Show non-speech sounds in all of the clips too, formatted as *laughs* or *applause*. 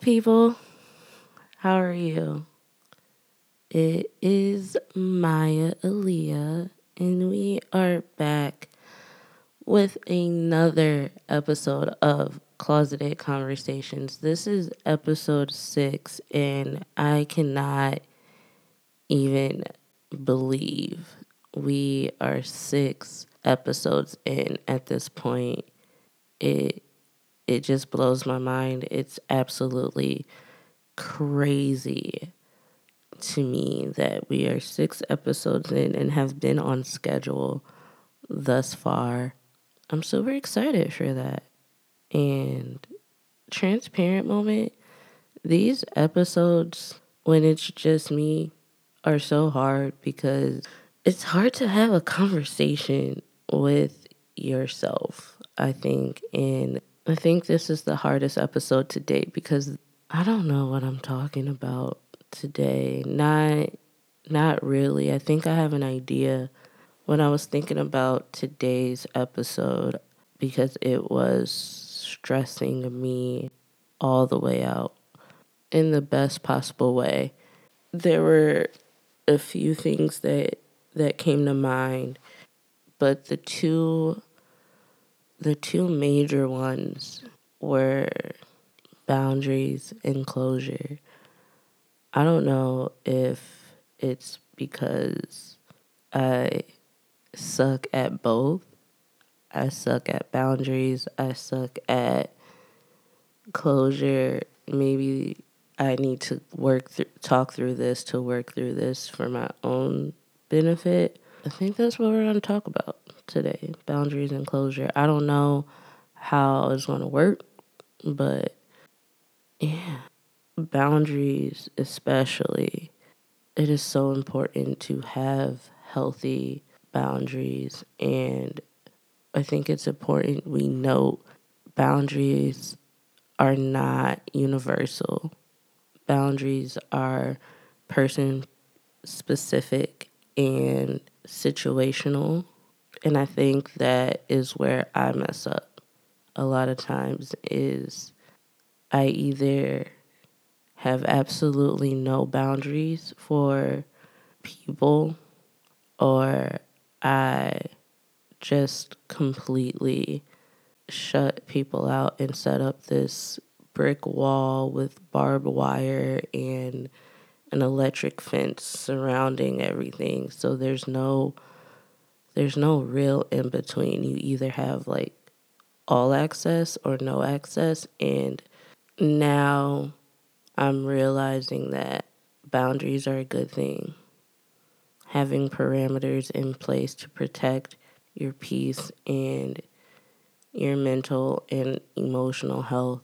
people. How are you? It is Maya Aaliyah, and we are back with another episode of Closeted Conversations. This is episode six, and I cannot even believe we are six episodes in at this point. It it just blows my mind. It's absolutely crazy to me that we are six episodes in and have been on schedule thus far. I'm super excited for that. And transparent moment, these episodes, when it's just me, are so hard because it's hard to have a conversation with yourself, I think. And I think this is the hardest episode to date because I don't know what I'm talking about today. Not not really. I think I have an idea when I was thinking about today's episode because it was stressing me all the way out in the best possible way. There were a few things that that came to mind, but the two the two major ones were boundaries and closure. I don't know if it's because I suck at both. I suck at boundaries. I suck at closure. Maybe I need to work through, talk through this to work through this for my own benefit. I think that's what we're going to talk about today boundaries and closure. I don't know how it's going to work, but yeah, boundaries, especially, it is so important to have healthy boundaries. And I think it's important we note boundaries are not universal, boundaries are person specific and situational and I think that is where I mess up a lot of times is I either have absolutely no boundaries for people or I just completely shut people out and set up this brick wall with barbed wire and an electric fence surrounding everything. So there's no there's no real in between. You either have like all access or no access. And now I'm realizing that boundaries are a good thing. Having parameters in place to protect your peace and your mental and emotional health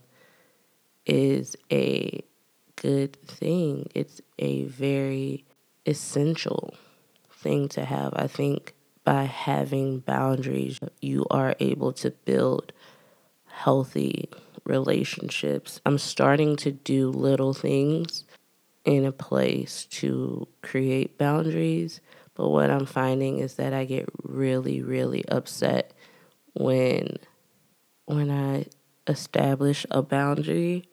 is a good thing. It's a very essential thing to have. I think by having boundaries, you are able to build healthy relationships. I'm starting to do little things in a place to create boundaries, but what I'm finding is that I get really really upset when when I establish a boundary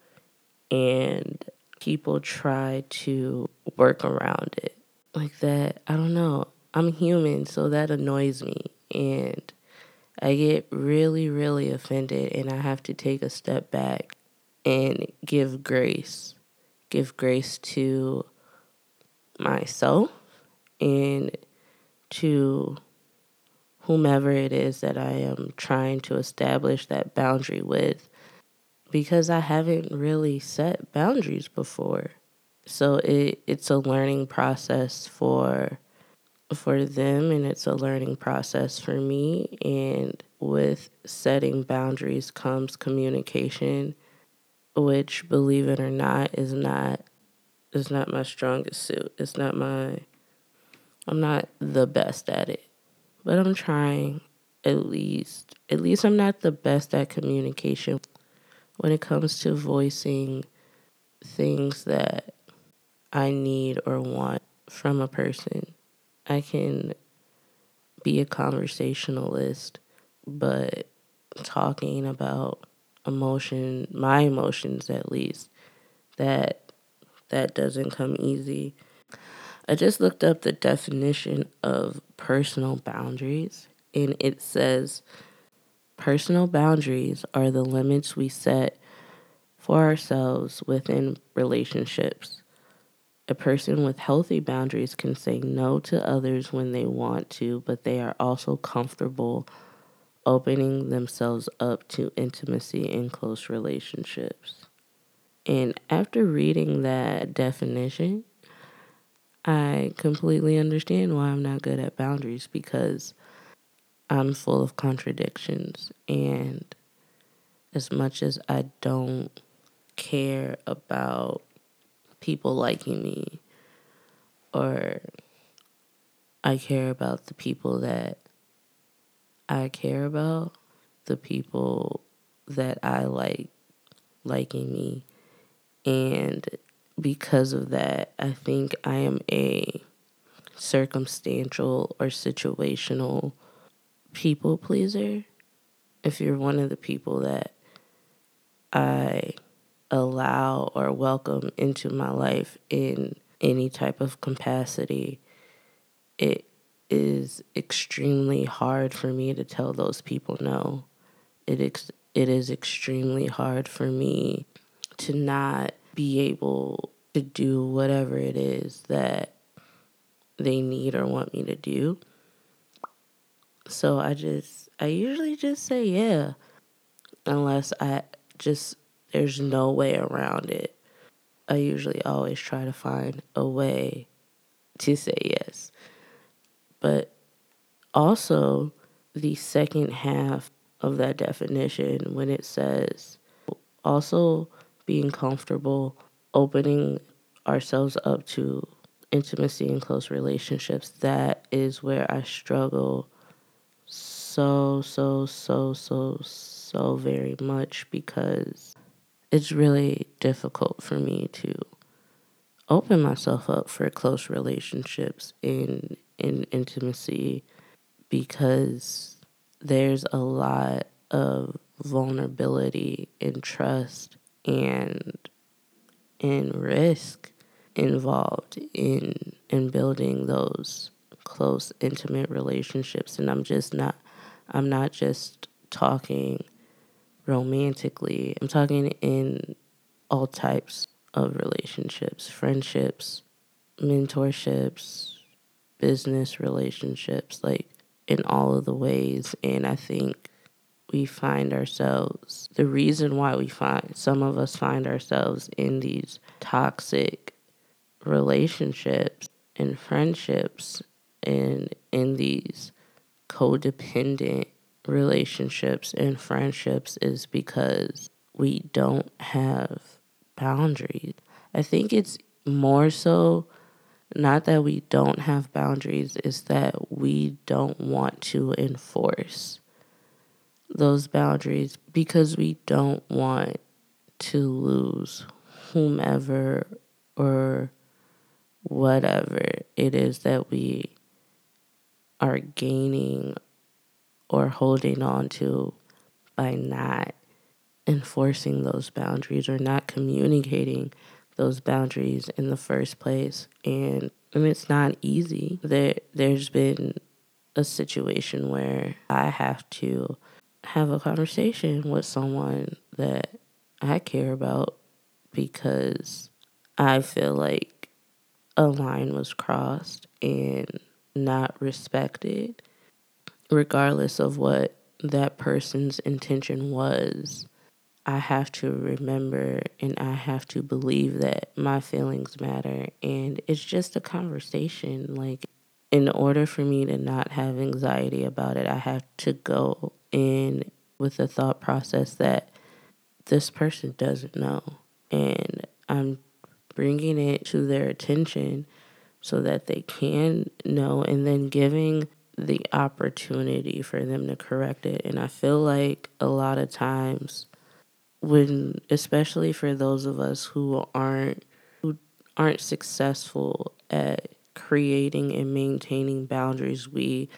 and people try to work around it. Like that, I don't know. I'm human, so that annoys me. And I get really, really offended, and I have to take a step back and give grace. Give grace to myself and to whomever it is that I am trying to establish that boundary with because I haven't really set boundaries before. So it, it's a learning process for for them and it's a learning process for me. And with setting boundaries comes communication which believe it or not is not is not my strongest suit. It's not my i'm not the best at it. But i'm trying at least at least i'm not the best at communication when it comes to voicing things that i need or want from a person I can be a conversationalist, but talking about emotion, my emotions at least, that that doesn't come easy. I just looked up the definition of personal boundaries and it says personal boundaries are the limits we set for ourselves within relationships. A person with healthy boundaries can say no to others when they want to, but they are also comfortable opening themselves up to intimacy in close relationships. And after reading that definition, I completely understand why I'm not good at boundaries because I'm full of contradictions. And as much as I don't care about people liking me or I care about the people that I care about, the people that I like liking me. And because of that, I think I am a circumstantial or situational people pleaser. If you're one of the people that I allow or welcome into my life in any type of capacity, it is extremely hard for me to tell those people no. It ex- it is extremely hard for me to not be able to do whatever it is that they need or want me to do. So I just I usually just say yeah unless I just there's no way around it. I usually always try to find a way to say yes. But also, the second half of that definition, when it says also being comfortable opening ourselves up to intimacy and close relationships, that is where I struggle so, so, so, so, so very much because it's really difficult for me to open myself up for close relationships in in intimacy because there's a lot of vulnerability and trust and and risk involved in in building those close intimate relationships. And I'm just not I'm not just talking romantically. I'm talking in all types of relationships, friendships, mentorships, business relationships, like in all of the ways. And I think we find ourselves, the reason why we find, some of us find ourselves in these toxic relationships and friendships and in these codependent relationships and friendships is because we don't have boundaries. I think it's more so not that we don't have boundaries, is that we don't want to enforce those boundaries because we don't want to lose whomever or whatever it is that we are gaining or holding on to by not enforcing those boundaries or not communicating those boundaries in the first place. And, and it's not easy. There there's been a situation where I have to have a conversation with someone that I care about because I feel like a line was crossed and not respected regardless of what that person's intention was, I have to remember and I have to believe that my feelings matter. And it's just a conversation. Like, in order for me to not have anxiety about it, I have to go in with the thought process that this person doesn't know. And I'm bringing it to their attention so that they can know and then giving the opportunity for them to correct it. And I feel like a lot of times when especially for those of us who aren't who aren't successful at creating and maintaining boundaries, we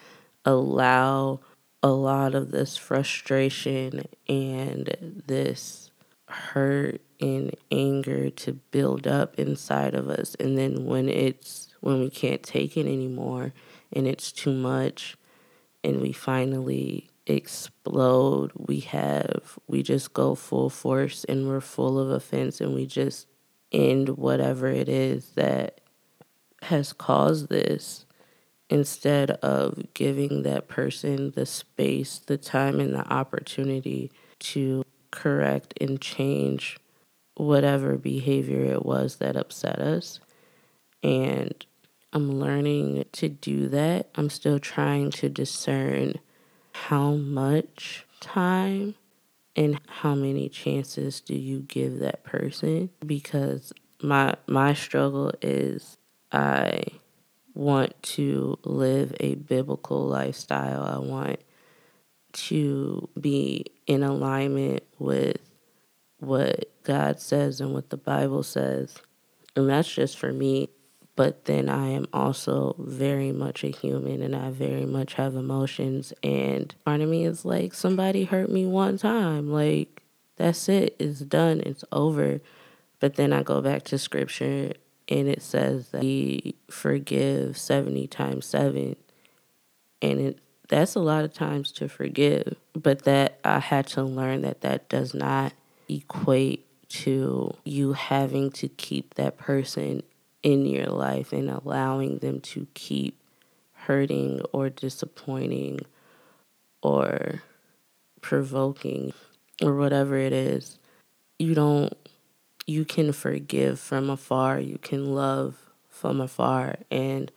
allow a lot of this frustration and this hurt and anger to build up inside of us. And then when it's when we can't take it anymore and it's too much and we finally explode, we have we just go full force and we're full of offense and we just end whatever it is that has caused this instead of giving that person the space, the time, and the opportunity to correct and change whatever behavior it was that upset us. And I'm learning to do that. I'm still trying to discern how much time and how many chances do you give that person because my my struggle is I want to live a biblical lifestyle. I want to be in alignment with what God says and what the Bible says. And that's just for me. But then I am also very much a human and I very much have emotions. And part of me is like, somebody hurt me one time. Like, that's it. It's done. It's over. But then I go back to scripture and it says that we forgive 70 times 7 and it that's a lot of times to forgive but that i had to learn that that does not equate to you having to keep that person in your life and allowing them to keep hurting or disappointing or provoking or whatever it is you don't you can forgive from afar, you can love from afar. And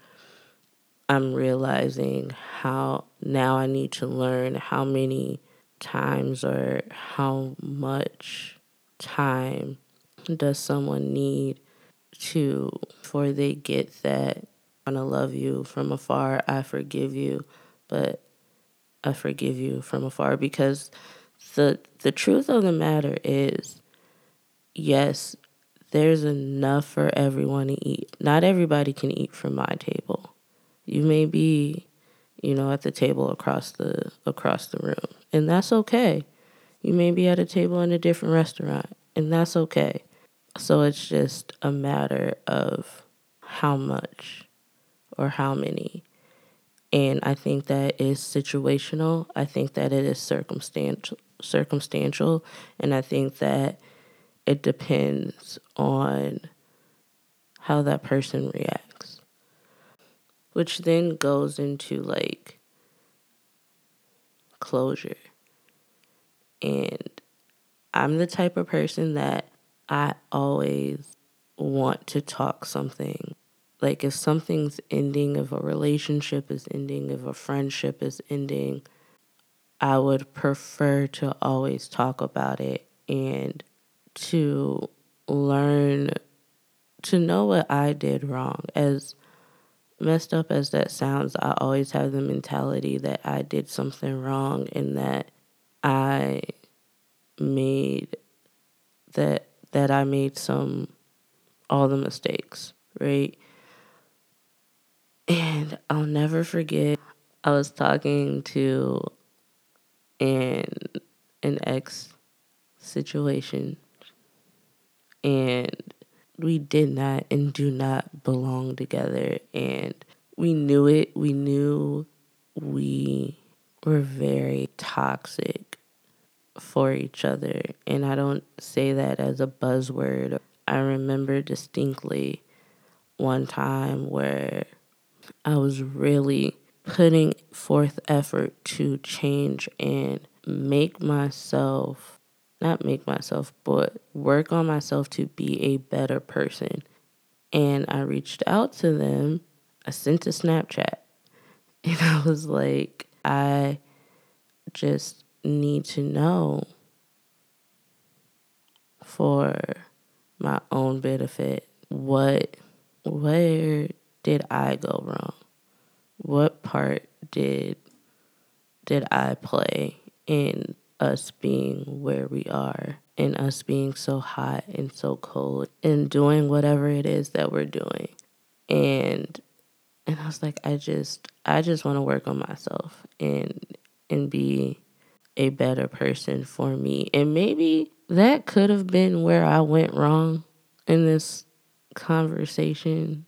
I'm realizing how now I need to learn how many times or how much time does someone need to before they get that I'm gonna love you from afar, I forgive you, but I forgive you from afar because the the truth of the matter is yes, there's enough for everyone to eat. Not everybody can eat from my table. You may be, you know, at the table across the across the room, and that's okay. You may be at a table in a different restaurant, and that's okay. So it's just a matter of how much or how many. And I think that is situational. I think that it is circumstantial circumstantial and I think that it depends on how that person reacts. Which then goes into like closure. And I'm the type of person that I always want to talk something. Like if something's ending, if a relationship is ending, if a friendship is ending, I would prefer to always talk about it and to learn to know what I did wrong. As messed up as that sounds, I always have the mentality that I did something wrong and that I made that that I made some all the mistakes, right? And I'll never forget I was talking to an an ex situation and we did not and do not belong together and we knew it we knew we were very toxic for each other and i don't say that as a buzzword i remember distinctly one time where i was really putting forth effort to change and make myself not make myself, but work on myself to be a better person. And I reached out to them. I sent a Snapchat. *laughs* And I was like, I just need to know for my own benefit what where did I go wrong? What part did did I play in us being where we are and us being so hot and so cold and doing whatever it is that we're doing. And and I was like I just I just want to work on myself and and be a better person for me. And maybe that could have been where I went wrong in this conversation.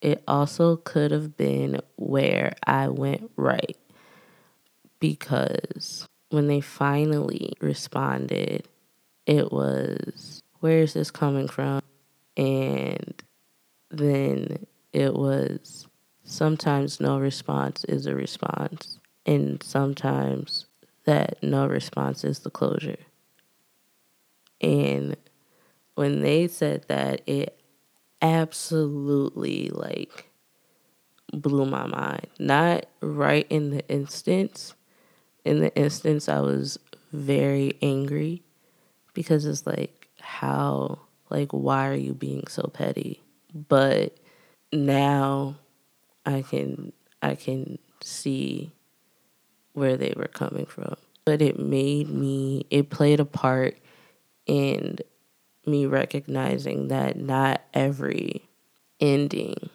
It also could have been where I went right because when they finally responded, it was, Where is this coming from? And then it was, Sometimes no response is a response, and sometimes that no response is the closure. And when they said that, it absolutely like blew my mind. Not right in the instance. In the instance, I was very angry because it's like, how, like, why are you being so petty? But now I can, I can see where they were coming from. But it made me, it played a part in me recognizing that not every ending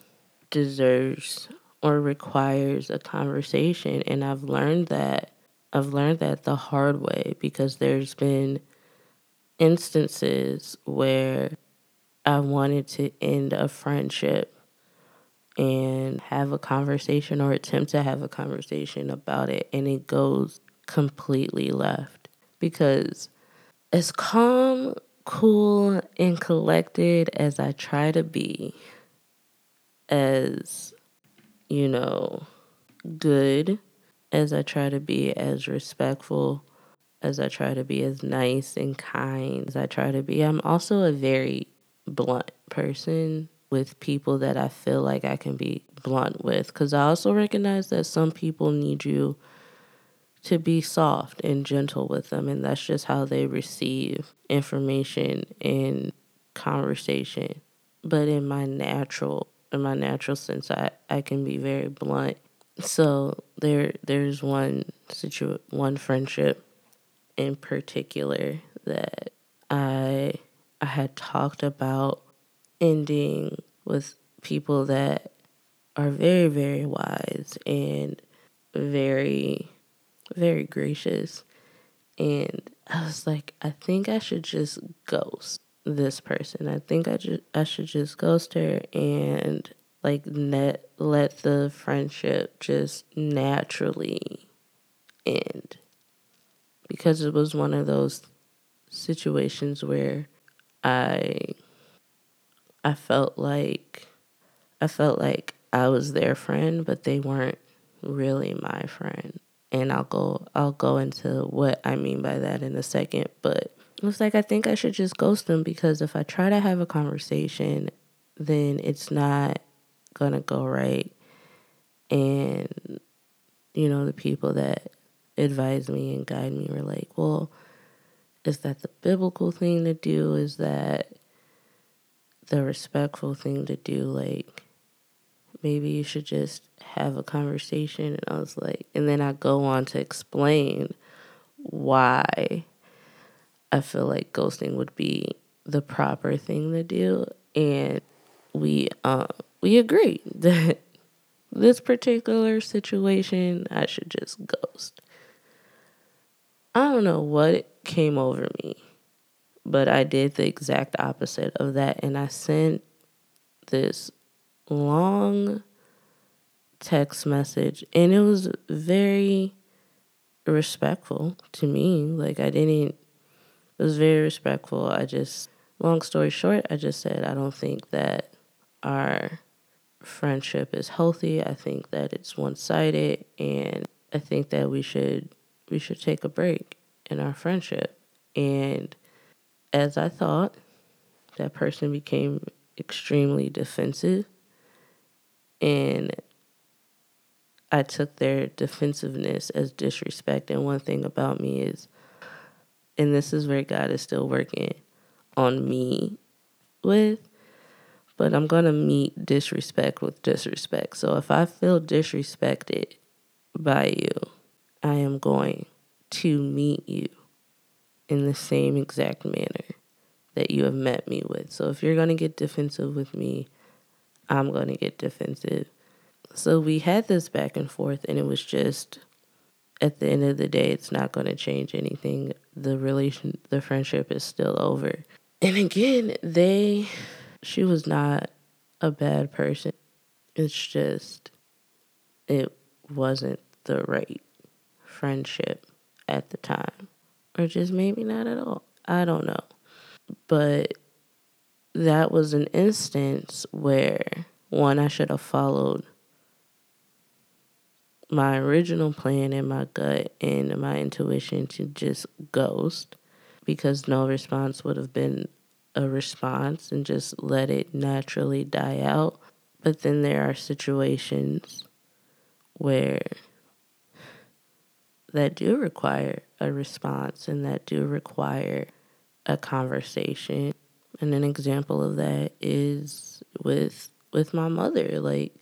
deserves or requires a conversation. And I've learned that. I've learned that the hard way because there's been instances where I wanted to end a friendship and have a conversation or attempt to have a conversation about it, and it goes completely left. Because as calm, cool, and collected as I try to be, as you know, good as I try to be, as respectful as I try to be, as nice and kind as I try to be, I'm also a very blunt person with people that I feel like I can be blunt with. Because I also recognize that some people need you to be soft and gentle with them, and that's just how they receive information and conversation. But in my natural, in my natural sense, I, I can be very blunt. So there there's one situ one friendship in particular that I I had talked about ending with people that are very, very wise and very, very gracious. And I was like, I think I should just ghost this person. I think I just I should just ghost her and like net let the friendship just naturally end. Because it was one of those situations where I I felt like I felt like I was their friend, but they weren't really my friend. And I'll go I'll go into what I mean by that in a second, but it was like I think I should just ghost them because if I try to have a conversation, then it's not gonna go right. And you know, the people that advise me and guide me were like, well, is that the biblical thing to do? Is that the respectful thing to do. Like, maybe you should just have a conversation. And I was like, and then I go on to explain why I feel like ghosting would be the proper thing to do. And we, um, we agreed *laughs* that this particular situation, I should just ghost. I don't know what came over me but I did the exact opposite of that. And I sent this long text message, and it was very respectful to me. Like, I didn't, it was very respectful. I just, long story short, I just said, I don't think that our friendship is healthy. I think that it's one sided, and I think that we should we should take a break in our friendship. And as I thought, that person became extremely defensive. And I took their defensiveness as disrespect. And one thing about me is, and this is where God is still working on me with, but I'm going to meet disrespect with disrespect. So if I feel disrespected by you, I am going to meet you in the same exact manner that you have met me with. So if you're going to get defensive with me, I'm going to get defensive. So we had this back and forth, and it was just at the end of the day, it's not going to change anything. the relation the friendship is still over. And again, they she was not a bad person. It's just it wasn't the right friendship at the time. Or just maybe not at all. I don't know. But that was an instance where one I should have followed my original plan and my gut and my intuition to just ghost because no response would have been a response and just let it naturally die out. But then there are situations where that do require a response and that do require a conversation. And an example of that is with with my mother. Like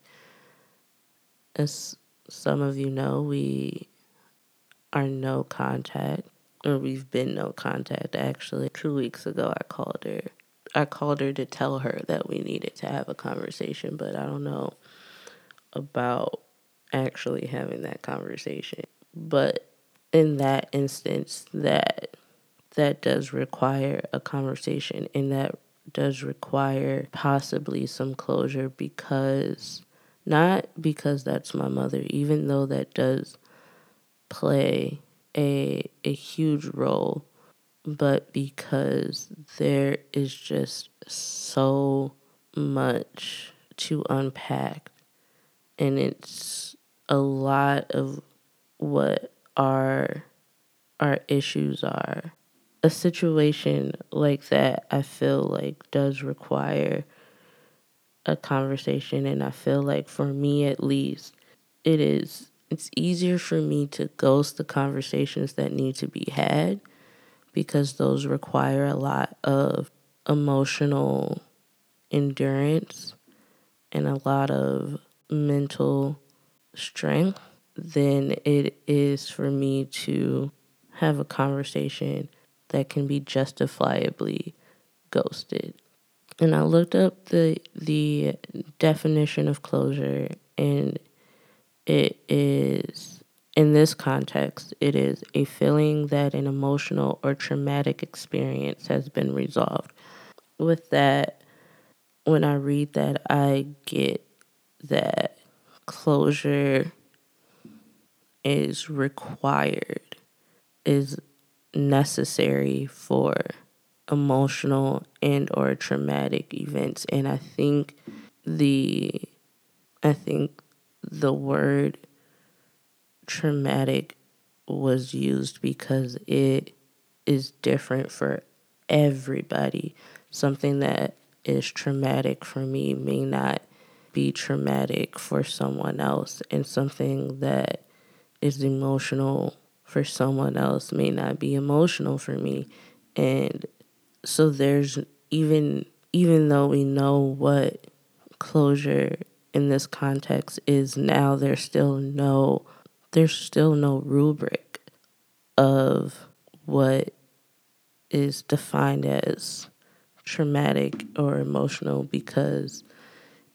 as some of you know, we are no contact or we've been no contact actually. Two weeks ago I called her. I called her to tell her that we needed to have a conversation, but I don't know about actually having that conversation. But in that instance that that does require a conversation and that does require possibly some closure because not because that's my mother even though that does play a a huge role but because there is just so much to unpack and it's a lot of what our our issues are. A situation like that i feel like does require a conversation and i feel like for me at least it is it's easier for me to ghost the conversations that need to be had because those require a lot of emotional endurance and a lot of mental strength than it is for me to have a conversation that can be justifiably ghosted. And I looked up the the definition of closure and it is in this context it is a feeling that an emotional or traumatic experience has been resolved. With that when I read that I get that closure is required, is necessary for emotional and or traumatic events and I think the I think the word traumatic was used because it is different for everybody. Something that is traumatic for me may not be traumatic for someone else, and something that is emotional for someone else may not be emotional for me. And so there's even even though we know what closure in this context is now there's still no there's still no rubric of what is defined as traumatic or emotional because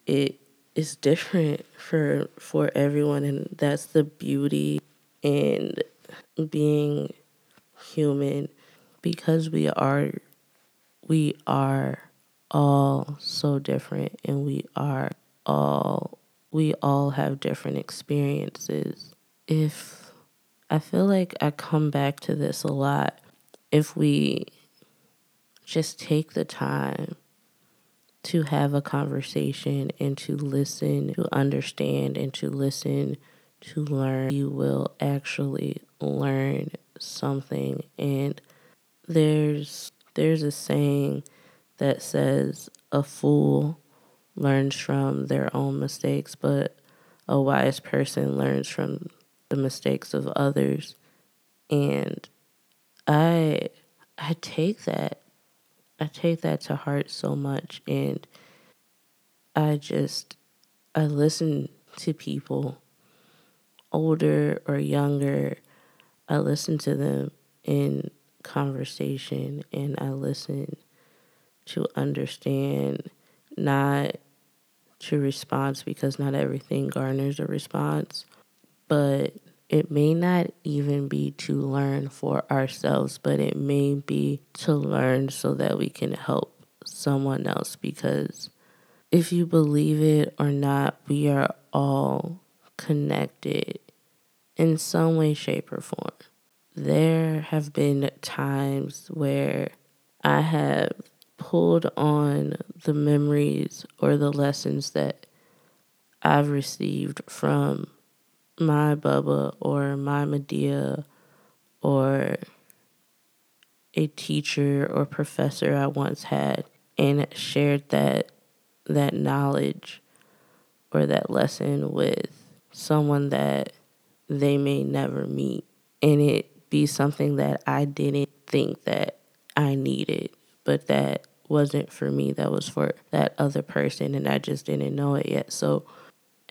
it is different for for everyone and that's the beauty and being human because we are we are all so different and we are all we all have different experiences. If i feel like i come back to this a lot if we just take the time to have a conversation and to listen, to understand, and to listen to learn, you will actually learn something. And there's there's a saying that says a fool learns from their own mistakes, but a wise person learns from the mistakes of others. And I I take that I take that to heart so much and I just I listen to people older or younger. I listen to them in conversation and I listen to understand not to response because not everything garners a response, but it may not even be to learn for ourselves, but it may be to learn so that we can help someone else. Because if you believe it or not, we are all connected in some way, shape, or form. There have been times where I have pulled on the memories or the lessons that I've received from my Bubba or my Madea or a teacher or professor I once had and shared that that knowledge or that lesson with someone that they may never meet. And it be something that I didn't think that I needed but that wasn't for me. That was for that other person and I just didn't know it yet. So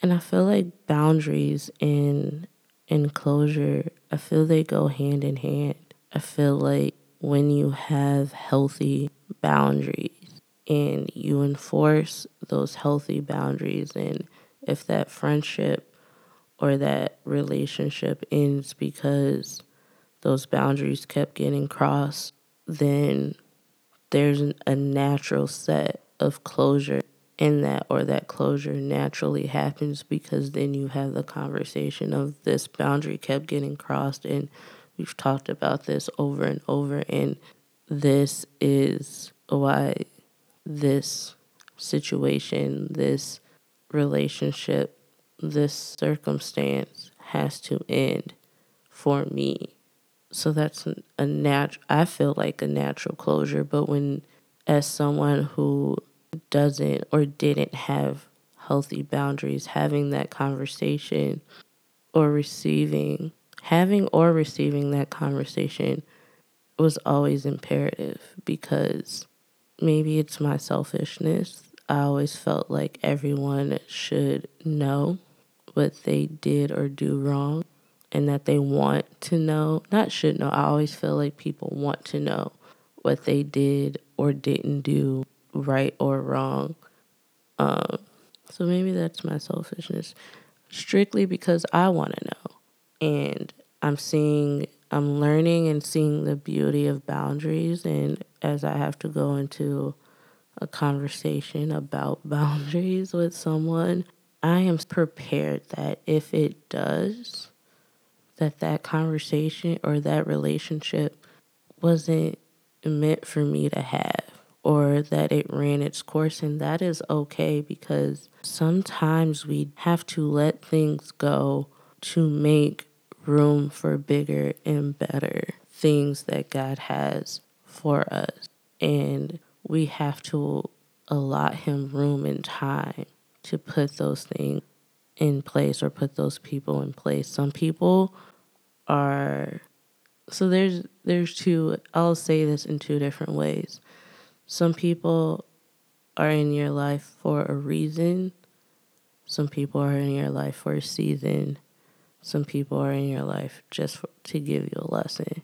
and I feel like boundaries and enclosure, I feel they go hand in hand. I feel like when you have healthy boundaries and you enforce those healthy boundaries, and if that friendship or that relationship ends because those boundaries kept getting crossed, then there's a natural set of closure in that or that closure naturally happens because then you have the conversation of this boundary kept getting crossed and we've talked about this over and over and this is why this situation this relationship this circumstance has to end for me. So that's a natural i feel like a natural closure but when as someone who doesn't or didn't have healthy boundaries, having that conversation or receiving, having or receiving that conversation was always imperative because maybe it's my selfishness. I always felt like everyone should know what they did or do wrong and that they want to know, not should know. I always feel like people want to know what they did or didn't do right or wrong. Um, so maybe that's my selfishness, strictly because I want to know. And I'm seeing, I'm learning and seeing the beauty of boundaries. And as I have to go into a conversation about *laughs* boundaries with someone, I am prepared that if it does, that that conversation or that relationship wasn't meant for me to have or that it ran its course, and that is okay because sometimes we have to let things go to make room for bigger and better things that God has for us. And we have to allot Him room and time to put those things in place or put those people in place. Some people are so there's there's two I'll say this in two different ways. Some people are in your life for a reason. Some people are in your life for a season. Some people are in your life just for, to give you a lesson.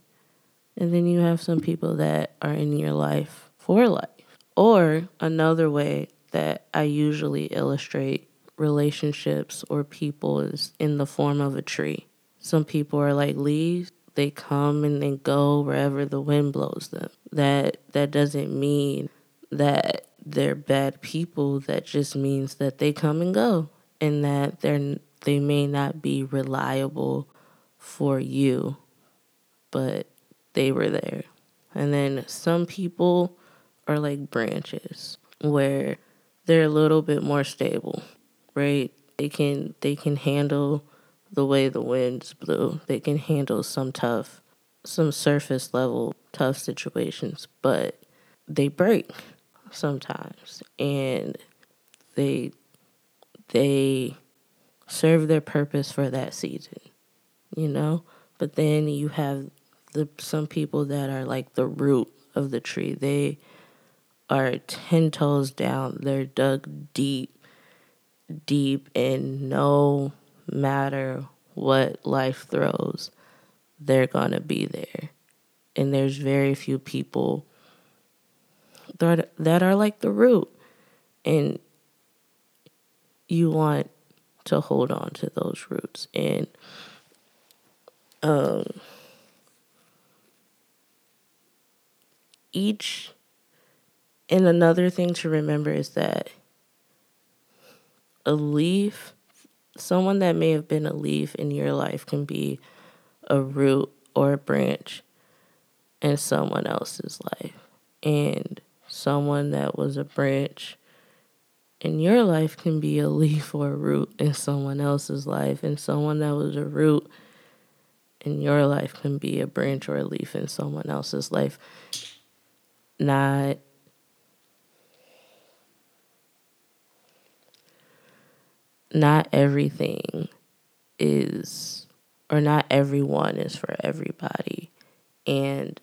And then you have some people that are in your life for life. Or another way that I usually illustrate relationships or people is in the form of a tree. Some people are like leaves they come and they go wherever the wind blows them. That that doesn't mean that they're bad people. That just means that they come and go and that they're they may not be reliable for you, but they were there. And then some people are like branches where they're a little bit more stable, right? They can they can handle the way the winds blew. They can handle some tough, some surface level tough situations, but they break sometimes and they they serve their purpose for that season, you know? But then you have the some people that are like the root of the tree. They are 10 toes down. They're dug deep deep and no matter what life throws, they're going to be there. And there's very few people that, that are like the root. And you want to hold on to those roots. And Um, each, and another thing to remember is that a leaf, someone that may have been a leaf in your life can be a root or a branch in someone else's life. And someone that was a branch in your life can be a leaf or a root in someone else's life. And someone that was a root in your life can be a branch or a leaf in someone else's life. Not not everything is or not everyone is for everybody. And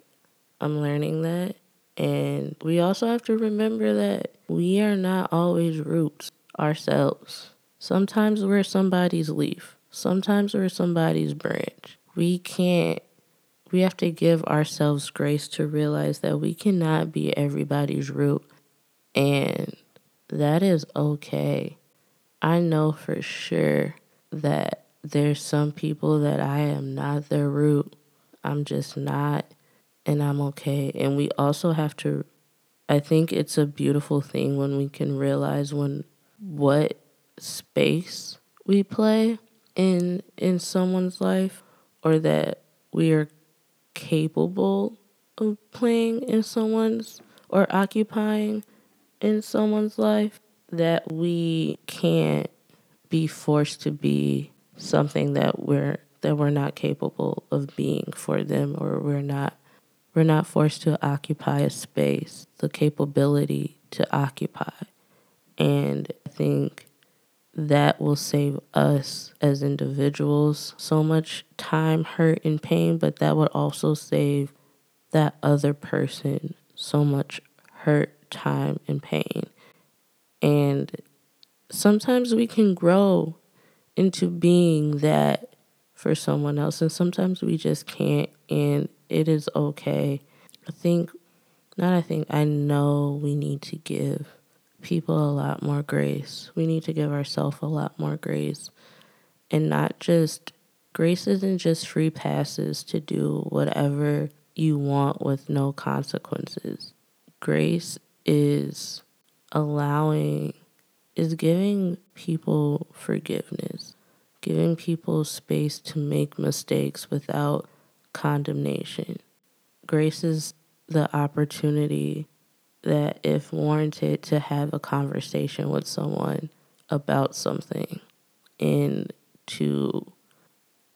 I'm learning that. And we also have to remember that we are not always roots ourselves. Sometimes we're somebody's leaf, sometimes we're somebody's branch. We can't, we have to give ourselves grace to realize that we cannot be everybody's root. And that is okay. I know for sure that there's some people that I am not their root. I'm just not, and I'm okay. And we also have to, I think it's a beautiful thing when we can realize when what space we play in in someone's life or that we are capable of playing in someone's or occupying in someone's life that we can't be forced to be something that we're that we're not capable of being for them or we're not we're not forced to occupy a space the capability to occupy. And i think that will save us as individuals so much time hurt and pain but that would also save that other person so much hurt time and pain and sometimes we can grow into being that for someone else. And sometimes we just can't, and it is okay. I think, not I think, I know we need to give people a lot more grace. We need to give ourselves a lot more grace. And not just, grace isn't just free passes to do whatever you want with no consequences. Grace is allowing is giving people forgiveness, giving people space to make mistakes without condemnation. Grace is the opportunity that, if warranted, to have a conversation with someone about something and to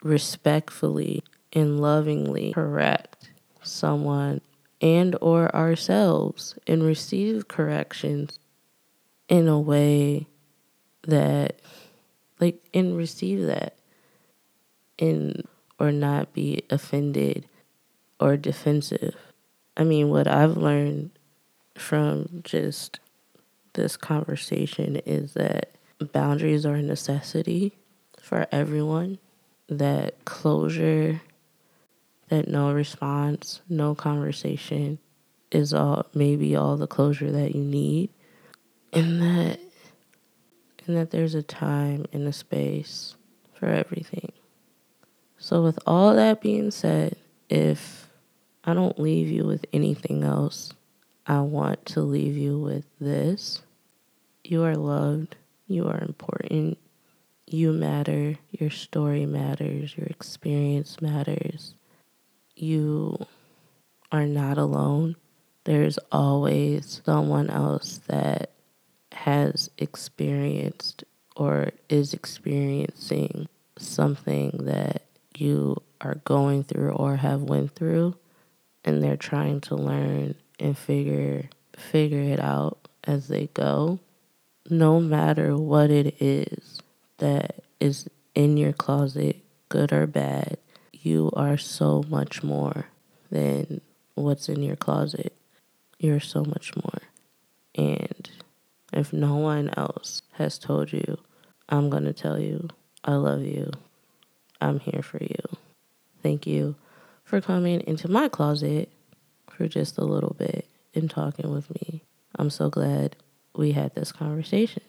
respectfully and lovingly correct someone and or ourselves and receive corrections in a way that like and receive that and or not be offended or defensive. I mean, what I've learned from just this conversation is that boundaries are a necessity for everyone, that closure, that no response, no conversation is all maybe all the closure that you need and that and that there's a time and a space for everything. So with all that being said, if I don't leave you with anything else, I want to leave you with this. You are loved, you are important, you matter, your story matters, your experience matters. You are not alone. There's always someone else that has experienced or is experiencing something that you are going through or have went through and they're trying to learn and figure figure it out as they go no matter what it is that is in your closet good or bad you are so much more than what's in your closet. You're so much more. And if no one else has told you, I'm going to tell you, I love you. I'm here for you. Thank you for coming into my closet for just a little bit and talking with me. I'm so glad we had this conversation.